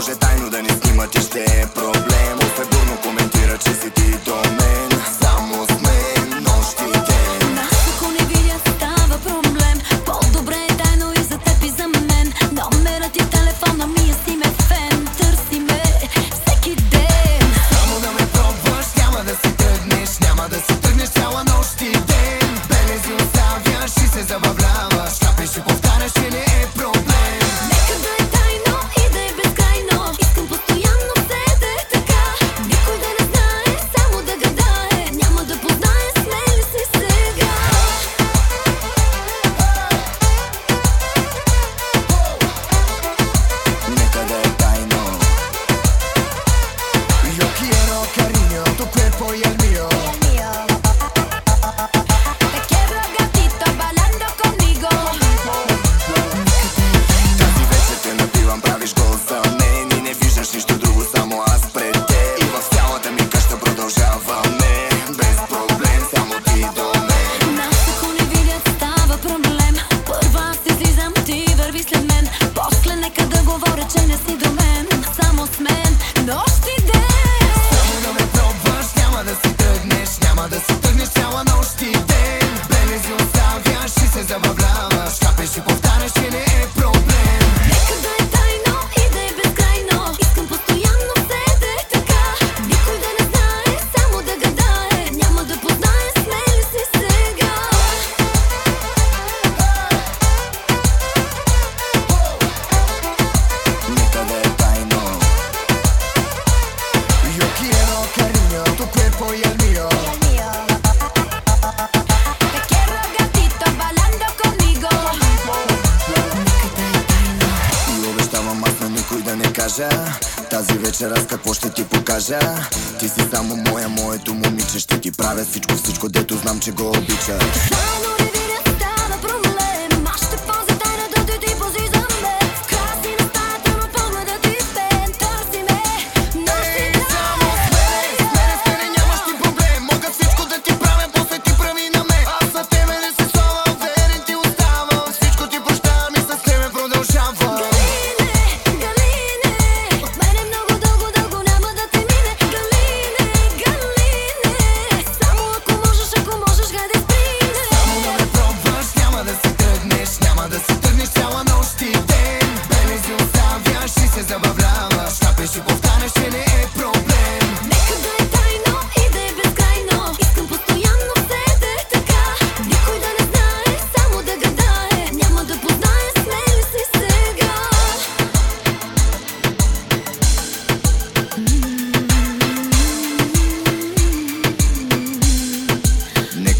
може тайно да ни снимат и ще е проблем. след мен. После нека да говоря, че кажа. Тази вечер аз какво ще ти покажа? Ти си само моя, моето момиче Ще ти правя всичко, всичко, дето знам, че го обича. Мано,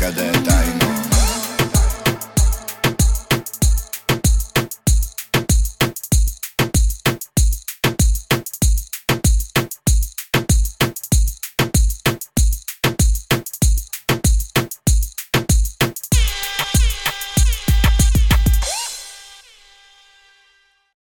Cadê? Está